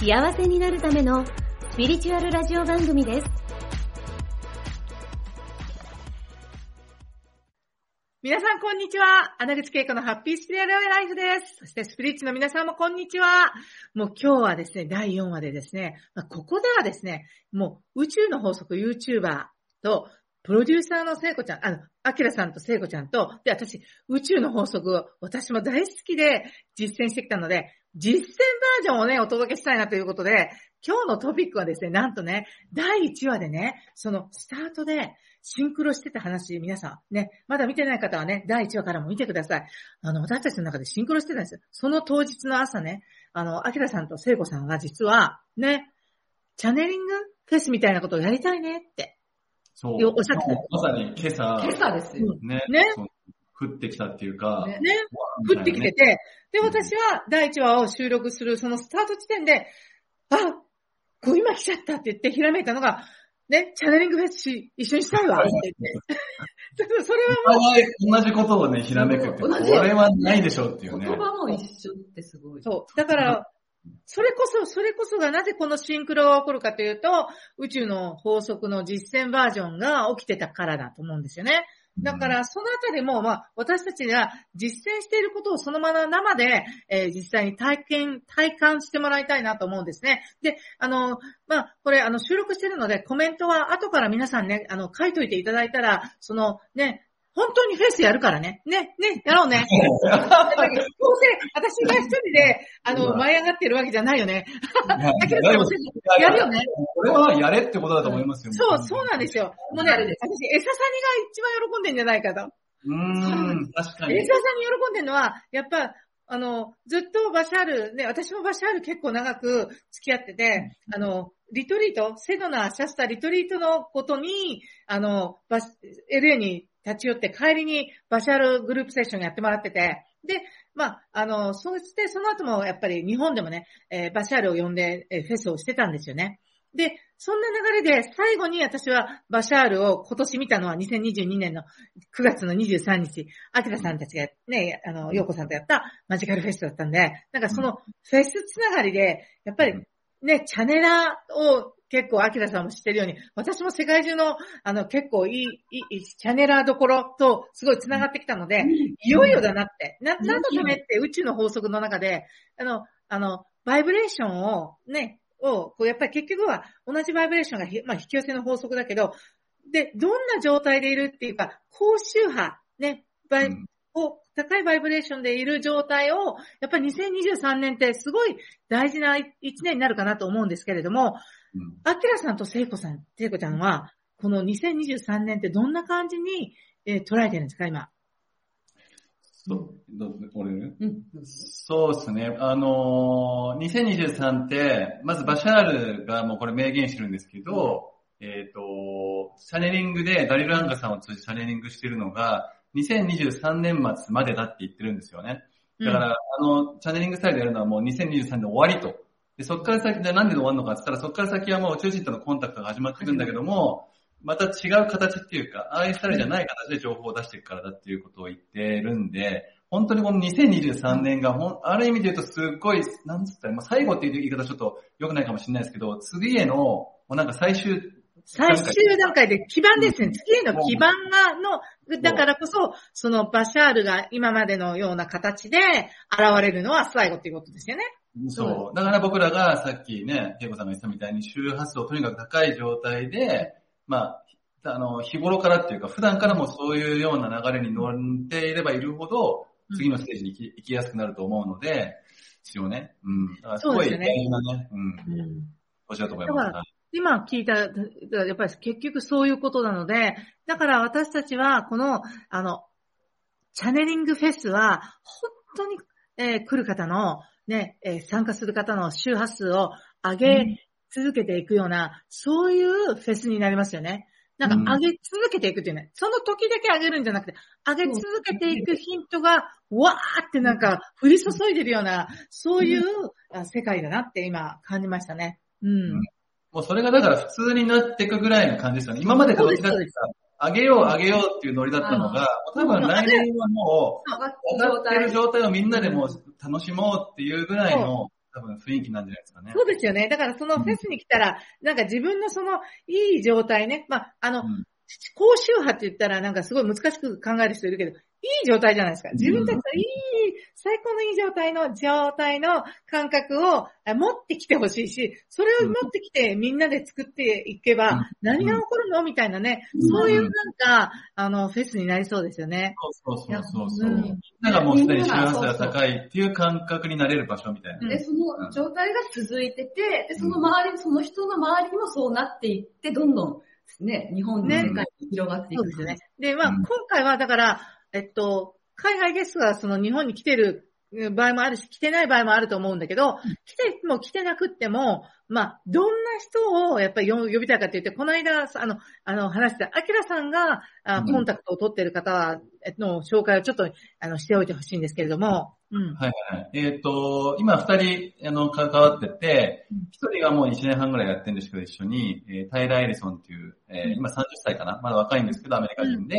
幸せになるためのスピリチュアルラジオ番組です。皆さん、こんにちは。穴口恵子のハッピースピリアルライフです。そして、スピリッチの皆さんもこんにちは。もう今日はですね、第4話でですね、まあ、ここではですね、もう宇宙の法則 YouTuber と、プロデューサーの聖子ちゃん、あの、アキラさんと聖子ちゃんと、で、私、宇宙の法則を私も大好きで実践してきたので、実践バージョンをね、お届けしたいなということで、今日のトピックはですね、なんとね、第1話でね、そのスタートでシンクロしてた話、皆さんね、まだ見てない方はね、第1話からも見てください。あの、私たちの中でシンクロしてたんですよ。その当日の朝ね、あの、アキラさんと聖子さんが実は、ね、チャネリングフェスみたいなことをやりたいねって、そう。よおっしゃってたまさに今朝、今朝ですよ。ね、ね降ってきたっていうか、ねね、降ってきてて、で、私は第1話を収録するそのスタート地点で、あ、こう今来ちゃったって言ってひらめいたのが、ね、チャネリングフェスし一緒にしたいわって言って。それはもう、同じことをね、ひらめくって、こ同じれはないでしょうっていうね。言葉も一緒ってすごい。そう。だから、それこそ、それこそがなぜこのシンクロが起こるかというと、宇宙の法則の実践バージョンが起きてたからだと思うんですよね。だから、そのあたりも、まあ、私たちが実践していることをそのまま生で、えー実際に体験、体感してもらいたいなと思うんですね。で、あの、まあ、これ、あの、収録してるので、コメントは後から皆さんね、あの、書いといていただいたら、その、ね、本当にフェイスやるからね。ね、ね、やろうね。どうせ、私が一人で、あの、舞い上がってるわけじゃないよね。だけど、やるよね。これはやれってことだと思いますよ。そう、そうなんですよ。もうね、私、エササニが一番喜んでんじゃないかと。うーん、確かに。エササニ喜んでるのは、やっぱ、あの、ずっとバシャール、ね、私もバシャール結構長く付き合ってて、あの、リトリート、セドナ、シャスタ、リトリートのことに、あの、バシ LA に立ち寄って帰りにバシャールグループセッションやってもらってて、で、まあ、あの、そうしてその後もやっぱり日本でもね、えーバシャールを呼んで、えーフェスをしてたんですよね。で、そんな流れで最後に私はバシャールを今年見たのは2022年の9月の23日、アキラさんたちがね、あの、ヨーコさんとやったマジカルフェスだったんで、なんかそのフェスつながりで、やっぱりね、チャネラを結構アキラさんも知ってるように、私も世界中のあの結構いい、いいチャネラーどころとすごい繋がってきたので、いよいよだなって、な、何のためって宇宙の法則の中で、あの、あの、バイブレーションをね、を、こうやっぱり結局は同じバイブレーションがひ、まあ引き寄せの法則だけど、で、どんな状態でいるっていうか、高周波、ね、バイ、うん。を高いバイブレーションでいる状態を、やっぱり2023年ってすごい大事な一年になるかなと思うんですけれども、うんアキラさんと聖子さん、聖子ちゃんは、この2023年ってどんな感じに、えー捉えてるんですか、今？そうど俺ね？うん。そうですね。あのー、2023って、まずバシャールがもうこれ明言してるんですけど、えっ、と、チャネリングでダリル・アンガさんを通じてチャネリングしてるのが、2023年末までだって言ってるんですよね。だから、あの、チャネリングスタイルでやるのはもう2023年終わりと。で、そっから先、じゃあなんで終わるのかって言ったら、そっから先はもう宇宙人とのコンタクトが始まっていくんだけども、また違う形っていうか、ああいうスタイルじゃない形で情報を出していくからだっていうことを言ってるんで、本当にこの2023年がほん、ある意味で言うとすっごい、なんつったら、まあ、最後っていう言い方ちょっと良くないかもしれないですけど、次への、もうなんか最終、最終段階で基盤ですね。次への基盤がの、だからこそ、そのバシャールが今までのような形で現れるのは最後っていうことですよね。そう。だから僕らがさっきね、ケイコさんが言ってたみたいに周波数をとにかく高い状態で、まあ、あの、日頃からっていうか、普段からもそういうような流れに乗っていればいるほど、次のステージに行き行きやすくなると思うので、一応ね。うん。だからすごい大事なね、うん。うん星だと思います。今聞いた、やっぱり結局そういうことなので、だから私たちはこの、あの、チャネリングフェスは、本当に、えー来る方の、ね、えー参加する方の周波数を上げ続けていくような、そういうフェスになりますよね。なんか上げ続けていくっていうね。その時だけ上げるんじゃなくて、上げ続けていくヒントが、わーってなんか降り注いでるような、そういうあ世界だなって今感じましたね。うん。もうそれがだから普通になっていくぐらいの感じですよね。今までどっちだってそうですさ、上げよう上げようっていうノリだったのが、多分来年はもう、上がってる状態をみんなでもう楽しもうっていうぐらいの、多分雰囲気なんじゃないですかね。そうですよね。だからそのフェスに来たら、なんか自分のそのいい状態ね。まあ、あの、うん高周波って言ったらなんかすごい難しく考える人いるけど、いい状態じゃないですか。自分たちのいい、最高のいい状態の状態の感覚をあ持ってきてほしいし、それを持ってきてみんなで作っていけば、うん何が起こるのみたいなね、うんそういうなんか、あの、フェスになりそうですよね。そうそうそうそうそう。うんみんながもうすでに周波数が高いっていう感覚になれる場所みたいな。で、その状態が続いてて、で、その周り、その人の周りにもそうなっていって、どんどん、ね、日本の世界に広がっていく。そうですよね。で、まあ、うん今回はだから、えっと、海外ゲストがその日本に来てる場合もあるし、来てない場合もあると思うんだけど、来ても来てなくっても、まあ、どんな人をやっぱり呼呼びたいかって言って、この間、あの、あの、話してた、アキラさんが、あうん。コンタクトを取ってる方の紹介をちょっと、あの、しておいてほしいんですけれども、うん。はいはい。えっ、と、今二人、あの、関わっててうん、一人がもう一年半ぐらいやってるんですけど、一緒に、えータイラー・エリソンっていう、えーうん。今30歳かな？まだ若いんですけど、アメリカ人で、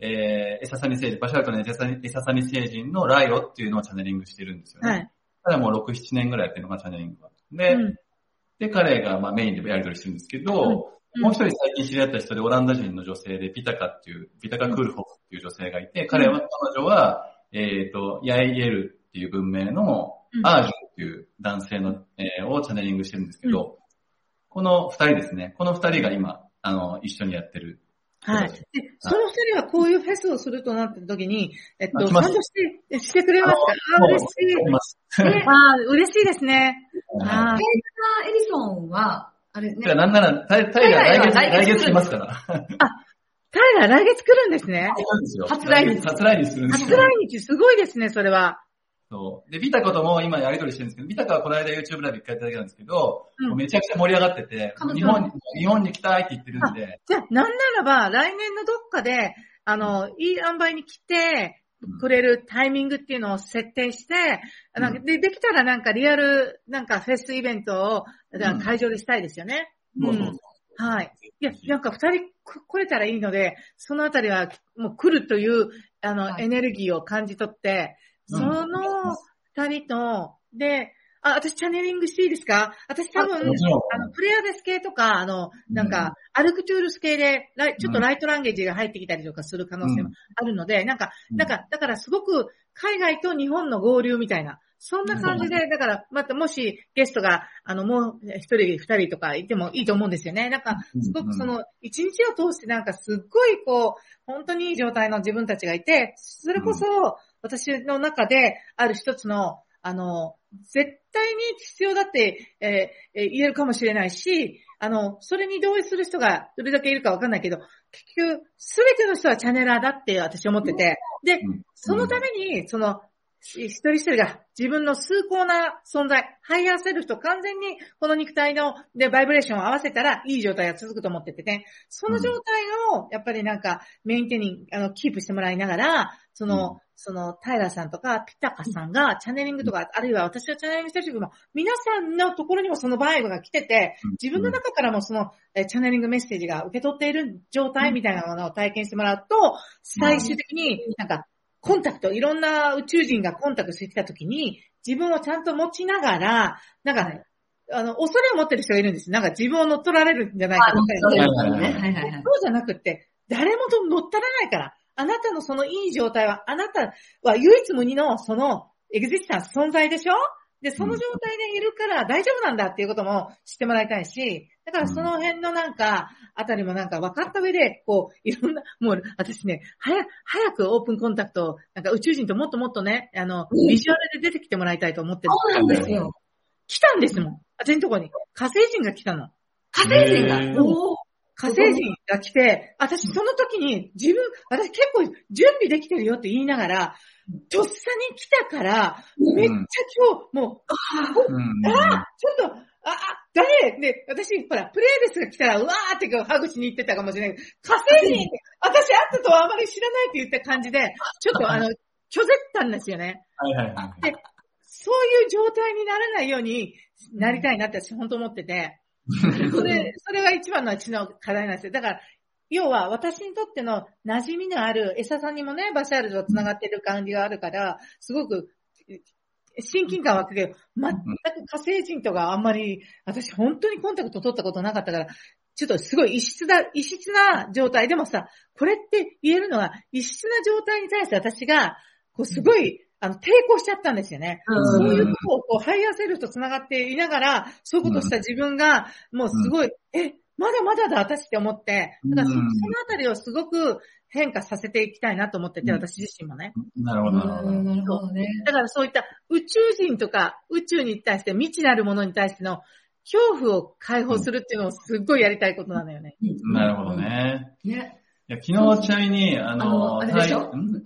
えーエササニ星人、バシャルトのエササニエササニ星人のライオっていうのをチャネリングしてるんですよね。はい。彼はもう6、7年ぐらいやってるのがチャネリングは。で、うんで、彼がまあメインでやり取りしてるんですけど、うんもう一人最近知り合った人でオランダ人の女性でピタカっていう、ピタカ・クールホフっていう女性がいて、彼は、彼女は、えっ、と、ヤイエルっていう文明のうんアージュンっていう男性の、えーをチャネリングしてるんですけど、この二人ですね。この二人が今、あの、一緒にやってる。はい。で、その二人はこういうフェスをするとなった時に、えっと、あ来ます参加して、してくれますか？あ、嬉しい。あー嬉しいですね。あーエリソンは、あれねじゃあ、なんなら、タイタイが来月、来月来月来ますから。タイラー来月来るんですね。初来日初来日するんです初よ。来日すごいですね、それは。そう。で、ビタコとも今やりとりしてるんですけど、ビタコはこの間 YouTube ライブ一回いただけたんですけど、うん。めちゃくちゃ盛り上がってて、日本に、日本に来たいって言ってるんで、じゃあ、なんならば、来年のどっかで、あの、いい塩梅に来て、くれるタイミングっていうのを設定して、なん。かで、できたらなんかリアル、なんかフェスイベントを、会場でしたいですよね。そうそうそう。はい。いや、なんか二人く来れたらいいので、そのあたりはもう来るという、あの、はい。エネルギーを感じ取って、うんその二人と、で、あ、私チャネリングしていいですか？私多分、あの、プレイヤーデス系とか、あの、なんか、アルクトゥールス系で、ちょっとライトランゲージが入ってきたりとかする可能性もあるので、なんか、うん。なんか、だからすごく海外と日本の合流みたいな、そんな感じで、だから、またもしゲストが、あの、もう一人、二人とかいてもいいと思うんですよね。なんか、すごくその、一日を通してなんかすっごいこう、本当にいい状態の自分たちがいて、それこそ、私の中である一つの、あの、絶対に必要だって、えーえー言えるかもしれないし、あの、それに同意する人がどれだけいるかわかんないけど、結局、すべての人はチャネラーだって私思ってて、で、うん。そのために、その、し一人一人が自分の崇高な存在、ハイヤーセルフと完全にこの肉体の、で、バイブレーションを合わせたら、いい状態が続くと思っててね。その状態を、やっぱりなんか、 maintaining、あの、キープしてもらいながら、その、うん。その、タイラーさんとか、ピタカさんが、チャネリングとか、あるいは私がチャネリングしてる時も、皆さんのところにもそのバイブが来てて、自分の中からもその、えチャネリングメッセージが受け取っている状態みたいなものを体験してもらうと、最終的になんか、コンタクト、いろんな宇宙人がコンタクトしてきたときに、自分をちゃんと持ちながら、なんか、はいあの、恐れを持ってる人がいるんです。なんか自分を乗っ取られるんじゃないかとか。そうですはいはいね。はいはいはいはい。そうじゃなくって、誰もと乗っ取らないから、あなたのそのいい状態は、あなたは唯一無二のそのエグジスタンス存在でしょ？で、その状態でいるから大丈夫なんだっていうことも知ってもらいたいし、だからその辺のなんか、あたりもなんか分かった上で、こう、いろんな、もう私ね、早、早くオープンコンタクトを、なんか宇宙人ともっともっとね、あの、うんビジュアルで出てきてもらいたいと思ってる。そうなんですよ。来たんですもん。私のところに。火星人が来たの。火星人が？おー火星人が来て、私その時に自分、私結構準備できてるよって言いながら、とっさに来たから、めっちゃ今日、もう、うん。あちょっと、あ、あ、誰？で、私、ほら、プレイデスが来たら、うわーってこうハグしに行ってたかもしれない。火星人私会ったとはあまり知らないって言った感じで、ちょっとあの、拒絶ったんですよね。はいはいはい。で、そういう状態にならないようになりたいなって私本当思ってて、それ、それが一番のうちの課題なんですよ。だから、要は私にとっての馴染みのある、エサさんにもね、バシャールと繋がってる感じがあるから、すごく、親近感湧くけど、全く火星人とかあんまり、私本当にコンタクト取ったことなかったから、ちょっとすごい異質な、異質な状態でもさ、これって言えるのは、異質な状態に対して私が、こうすごい、あの、抵抗しちゃったんですよね。うんそういうことをこう、ハイヤーセルフと繋がっていながら、そういうことをした自分が、もうすごい、え、まだまだだ、私って思って、だからそのあたりをすごく変化させていきたいなと思ってて、うん私自身もね。なるほど、なるほど。なるほどね。だからそういった宇宙人とか宇宙に対して未知なるものに対しての恐怖を解放するっていうのをすっごいやりたいことなのよね。なるほど。ね。ね。いや、昨日ちなみに、ああの、の、あタイん？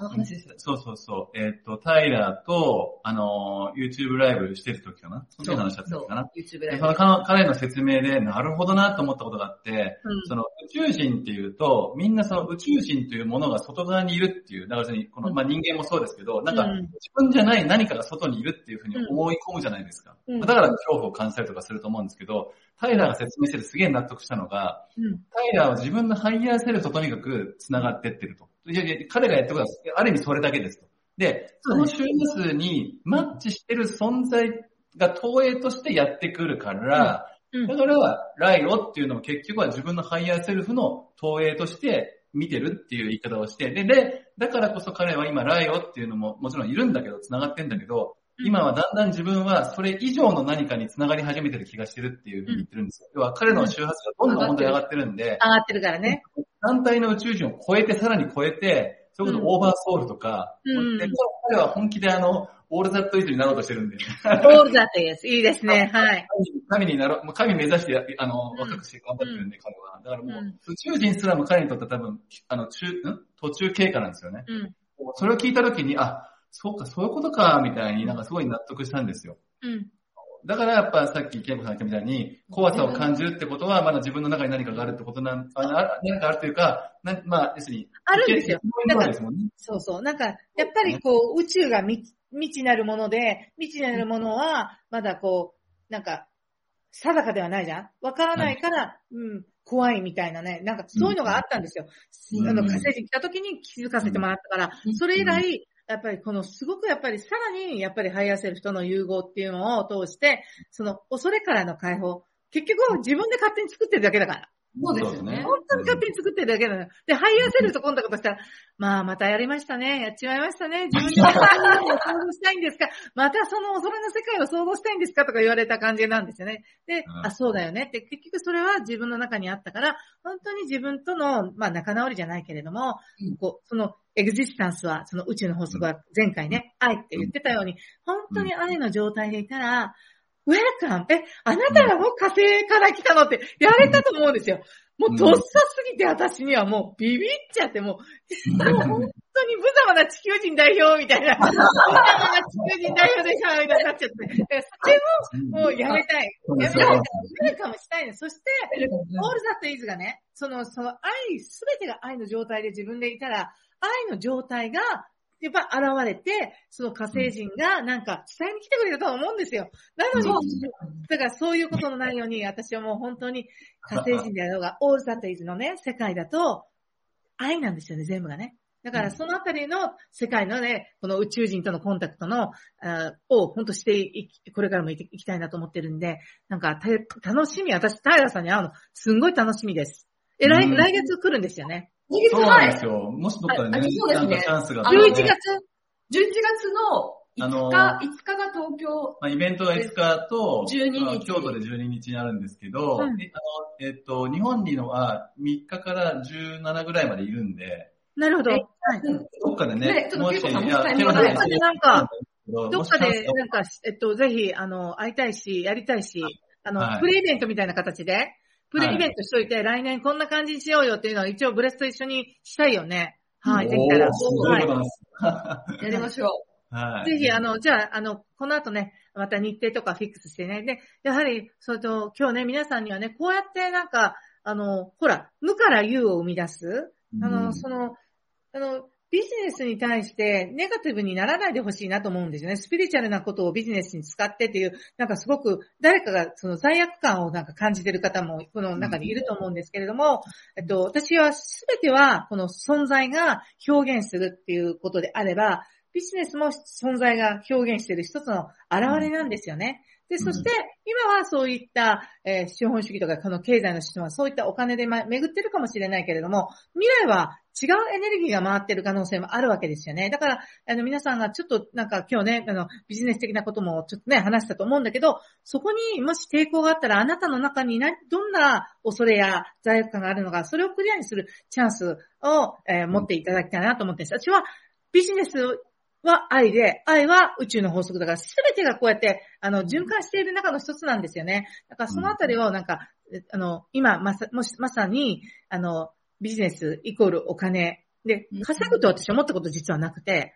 そうそうそう。えっ、と、タイラーと、あの、YouTube ライブしてる時かな？その時話ったのかな？YouTube ライブ。でその彼彼の説明で、なるほどなと思ったことがあって、うん。その宇宙人っていうと、みんなその宇宙人というものが外側にいるっていう、だからこの、まあ、人間もそうですけど、なんかうん。自分じゃない何かが外にいるっていうふうに思い込むじゃないですか。うん。だから恐怖を感じたりとかすると思うんですけど、タイラーが説明しててすげえ納得したのが、うん。タイラーは自分のハイヤーセルフととにかく繋がってってると。いやいや、彼がやったことは、ある意味それだけですと。で、その周波数にマッチしてる存在が投影としてやってくるから、うんだから、ライオっていうのも結局は自分のハイヤーセルフの投影として見てるっていう言い方をして、で、で、だからこそ彼は今ライオっていうのももちろんいるんだけど、繋がってんだけど、今はだんだん自分はそれ以上の何かに繋がり始めてる気がしてるっていうふうに言ってるんですよ。要は彼の周波数がどんどん本当に上がってるんで、上がってるからね。単体の宇宙人を超えて、さらに超えて、それこそオーバーソウルとか、うんで彼は本気であの、オールザットイズになろうとしてるんで、オールザってやつ。いいですね。はい。神になろう、神目指して、あの、うん若くして頑張ってるんで、彼は。だからもう、うん宇宙人すらも彼にとっては多分、あの、中、ん？途中経過なんですよね。うん。それを聞いたときに、あ、そうか、そういうことか、みたいになんかすごい納得したんですよ。うん。だからやっぱさっきケンコさんが言ったみたいに、怖さを感じるってことは、まだ自分の中に何かがあるってことなん、ああ何かあるというか、なまあ、要するに。あるんですよすもんね。そうそう。なんか、やっぱりこう、宇宙が未未知なるもので、未知なるものは、まだこう、なんか、定かではないじゃん？わからないから、うん、怖いみたいなね。なんか、そういうのがあったんですよ。うんあの、火星人来た時に気づかせてもらったから、うんそれ以来、やっぱりこの、すごくやっぱりさらに、やっぱりハイアセルフとの融合っていうのを通して、その、恐れからの解放。結局は自分で勝手に作ってるだけだから。そうですよね。本当に勝手に作ってるだけなのよ。で、ハイヤーセルフとコンタクトしたら、まあ、またやりましたね。やっちまいましたね。自分で創造したいんですかまたその恐れの世界を創造したいんですかとか言われた感じなんですよね。で、うんあ、そうだよねって、結局それは自分の中にあったから、本当に自分との、まあ、仲直りじゃないけれども、うんこう、その、 existence は、その宇宙の法則は前回ね、愛って言ってたように、本当に愛の状態でいたら、ウェルカムえ、あなたらも火星から来たのってやれたと思うんですよ。もうとっさすぎて私にはもうビビっちゃって、もう、もう本当に無様な地球人代表みたいな、無様な地球人代表でしょみたいになっちゃって。それももうやめたい。やめたい。ウェルカムしたいの。そして、オールザットイズがね、その、その愛、すべてが愛の状態で自分でいたら、愛の状態が、やっぱ現れて、その火星人がなんか伝えに来てくれたと思うんですよ。なのに、だからそういうことのないように、私はもう本当に火星人であろうが、オールザットイズのね、世界だと、愛なんですよね、全部がね。だからそのあたりの世界のね、この宇宙人とのコンタクトの、あを本当していき、これからもいきたいなと思ってるんで、なんかた楽しみ、私、平さんに会うの、すんごい楽しみです。え、来うん来月来るんですよね。そうなんですよ。もしどっかでね、あそうですね。なんかチャンスがああったらね。11月11月の5日、あの5日が東京、まあ、イベントが5日と、12日。まあ京都で12日にあるんですけど、うんえあのえっと、日本にのは3日から17ぐらいまでいるんで、なるほど。はい。どっかでね、ねちょっとケイコさんいやも伝えてケイコさんもらえばどっかでなんか、どどっかで、なんか、えっと、ぜひ、あの、会いたいし、やりたいし、あの、はい。プレイベントみたいな形で、プレイベントしといて、来年こんな感じにしようよっていうのは、一応ブレスと一緒にしたいよね。はい、できたら。はい。やりましょ はい。ぜひ、あの、じゃあ、あの、この後ね、また日程とかフィックスしてね。で、やはり、それと、今日ね、皆さんにはね、こうやってなんか、あの、ほら、無から有を生み出す。あの、その、あの、ビジネスに対してネガティブにならないでほしいなと思うんですよね。スピリチュアルなことをビジネスに使ってっていう、なんかすごく誰かがその罪悪感をなんか感じてる方もこの中にいると思うんですけれども、えっと、私はすべてはこの存在が表現するっていうことであれば、ビジネスも存在が表現している一つの現れなんですよね。で、そして、今はそういった、えー、資本主義とか、この経済のシステムはそういったお金で、ま、巡ってるかもしれないけれども、未来は違うエネルギーが回ってる可能性もあるわけですよね。だから、あの、皆さんがちょっと、なんか今日ね、あの、ビジネス的なこともちょっとね、話したと思うんだけど、そこにもし抵抗があったら、あなたの中にな、どんな恐れや罪悪感があるのか、それをクリアにするチャンスを、えー、持っていただきたいなと思って私は、ビジネスは愛で、愛は宇宙の法則だから、すべてがこうやって、あの、循環している中の一つなんですよね。だからそのあたりをなんか、あの、今、まさ、もし、まさに、あの、ビジネスイコールお金で、稼ぐと私は思ったこと実はなくて、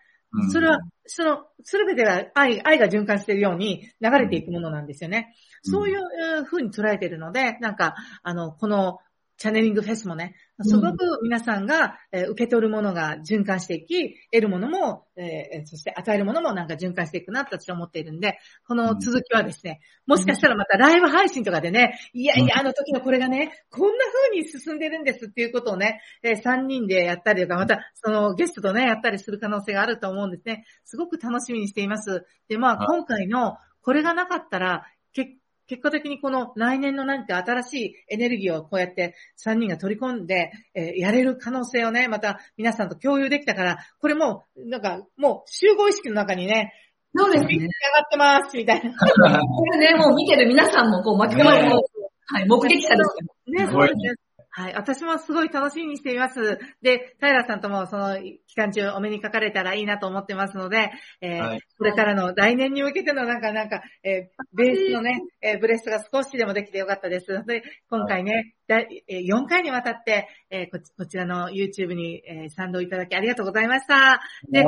それは、その、すべてが愛、愛が循環しているように流れていくものなんですよね。そういう風に捉えているので、なんか、あの、この、チャネリングフェスもね、すごく皆さんが、えー、受け取るものが循環していき、得るものも、えー、そして与えるものもなんか循環していくなって私は思っているんで、この続きはですね、もしかしたらまたライブ配信とかでね、いやいや、あの時のこれがね、こんな風に進んでるんですっていうことをね、えー、3人でやったりとか、またそのゲストとね、やったりする可能性があると思うんですね。すごく楽しみにしています。で、まあ今回のこれがなかったら、結結果的にこの来年の何か新しいエネルギーをこうやって3人が取り込んで、えー、やれる可能性をね、また皆さんと共有できたから、これもう、なんか、もう集合意識の中にね、そうですね。上がってます、みたいな。これね、もう見てる皆さんもこう巻き込まれて、はい、目撃者ですね。そうですね。はい。私もすごい楽しみにしています。で、平さんともその期間中お目にかかれたらいいなと思ってますので、えーはい、これからの来年に向けてのなんかなんか、えー、ベースのね、えー、ブレスが少しでもできてよかったです。で、今回ね、はい、4回にわたって、えー、ここちらの YouTube に、えー、賛同いただきありがとうございました。で、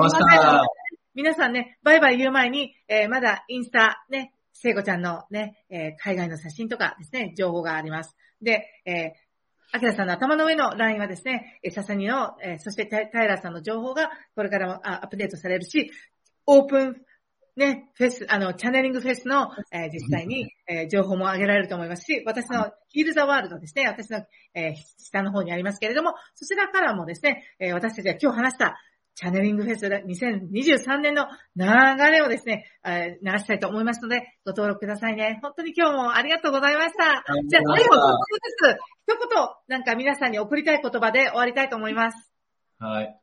皆さんね、バイバイ言う前に、えー、まだインスタね、聖子ちゃんのね、えー、海外の写真とかですね、情報があります。で、えーアキラさんの頭の上のラインはですね、ササニの、えー、そしてタイラーさんの情報がこれからもアップデートされるし、オープン、ね、フェス、あの、チャネリングフェスの、えー、実際に、えー、情報も上げられると思いますし、私のヒールザワールドですね、私の、えー、下の方にありますけれども、そちらからもですね、え、私たちが今日話したチャネリングフェス2023年の流れをですね、えー、流したいと思いますので、ご登録くださいね。本当に今日もありがとうございました。じゃあ、最後、一つ、一言、なんか皆さんに送りたい言葉で終わりたいと思います。はい。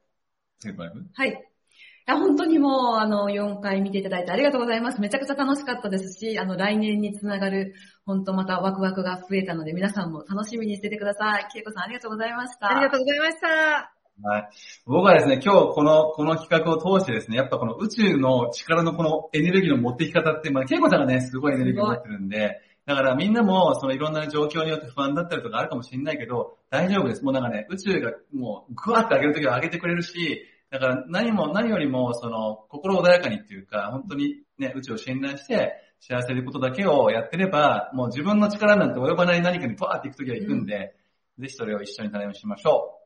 はい。いや、本当にもう、あの、4回見ていただいてありがとうございます。めちゃくちゃ楽しかったですし、あの、来年につながる、本当またワクワクが増えたので、皆さんも楽しみにしててください。けいこさんありがとうございました。ありがとうございました。はい。僕はですね、今日この、この企画を通してですね、やっぱこの宇宙の力のこのエネルギーの持っていき方って、まあ、ケイコさんがね、すごいエネルギーを持ってるんで、だからみんなも、そのいろんな状況によって不安だったりとかあるかもしれないけど、大丈夫です。もうなんかね、宇宙がもうグワッと上げるときは上げてくれるし、だから何も、何よりも、その、心穏やかにっていうか、本当にね、宇宙を信頼して、幸せでことだけをやってれば、もう自分の力なんて及ばない何かにパーって行くときは行くんで、うん、ぜひそれを一緒に楽しみましょう。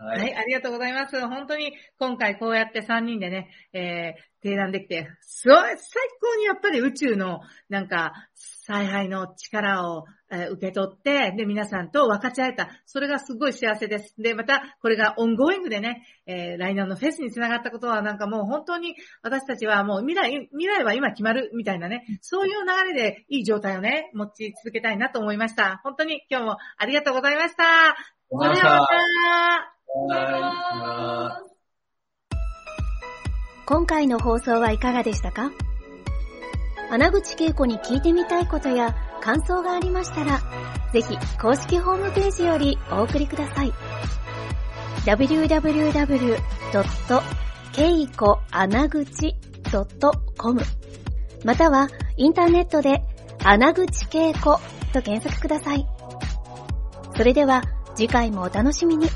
はい、はい、ありがとうございます。本当に今回こうやって3人でね、えー、鼎談できて、すごい、最高にやっぱり宇宙のなんか、采配の力を、えー、受け取って、で、皆さんと分かち合えた。それがすごい幸せです。で、また、これが ongoing でね、えー、来年のフェスにつながったことはなんかもう本当に私たちはもう未来、未来は今決まるみたいなね、そういう流れでいい状態をね、持ち続けたいなと思いました。本当に今日もありがとうございました。それではまた。今回の放送はいかがでしたか？穴口恵子に聞いてみたいことや感想がありましたら、ぜひ公式ホームページよりお送りください。www.keikoanaguchi.com またはインターネットで穴口恵子と検索ください。それでは次回もお楽しみに。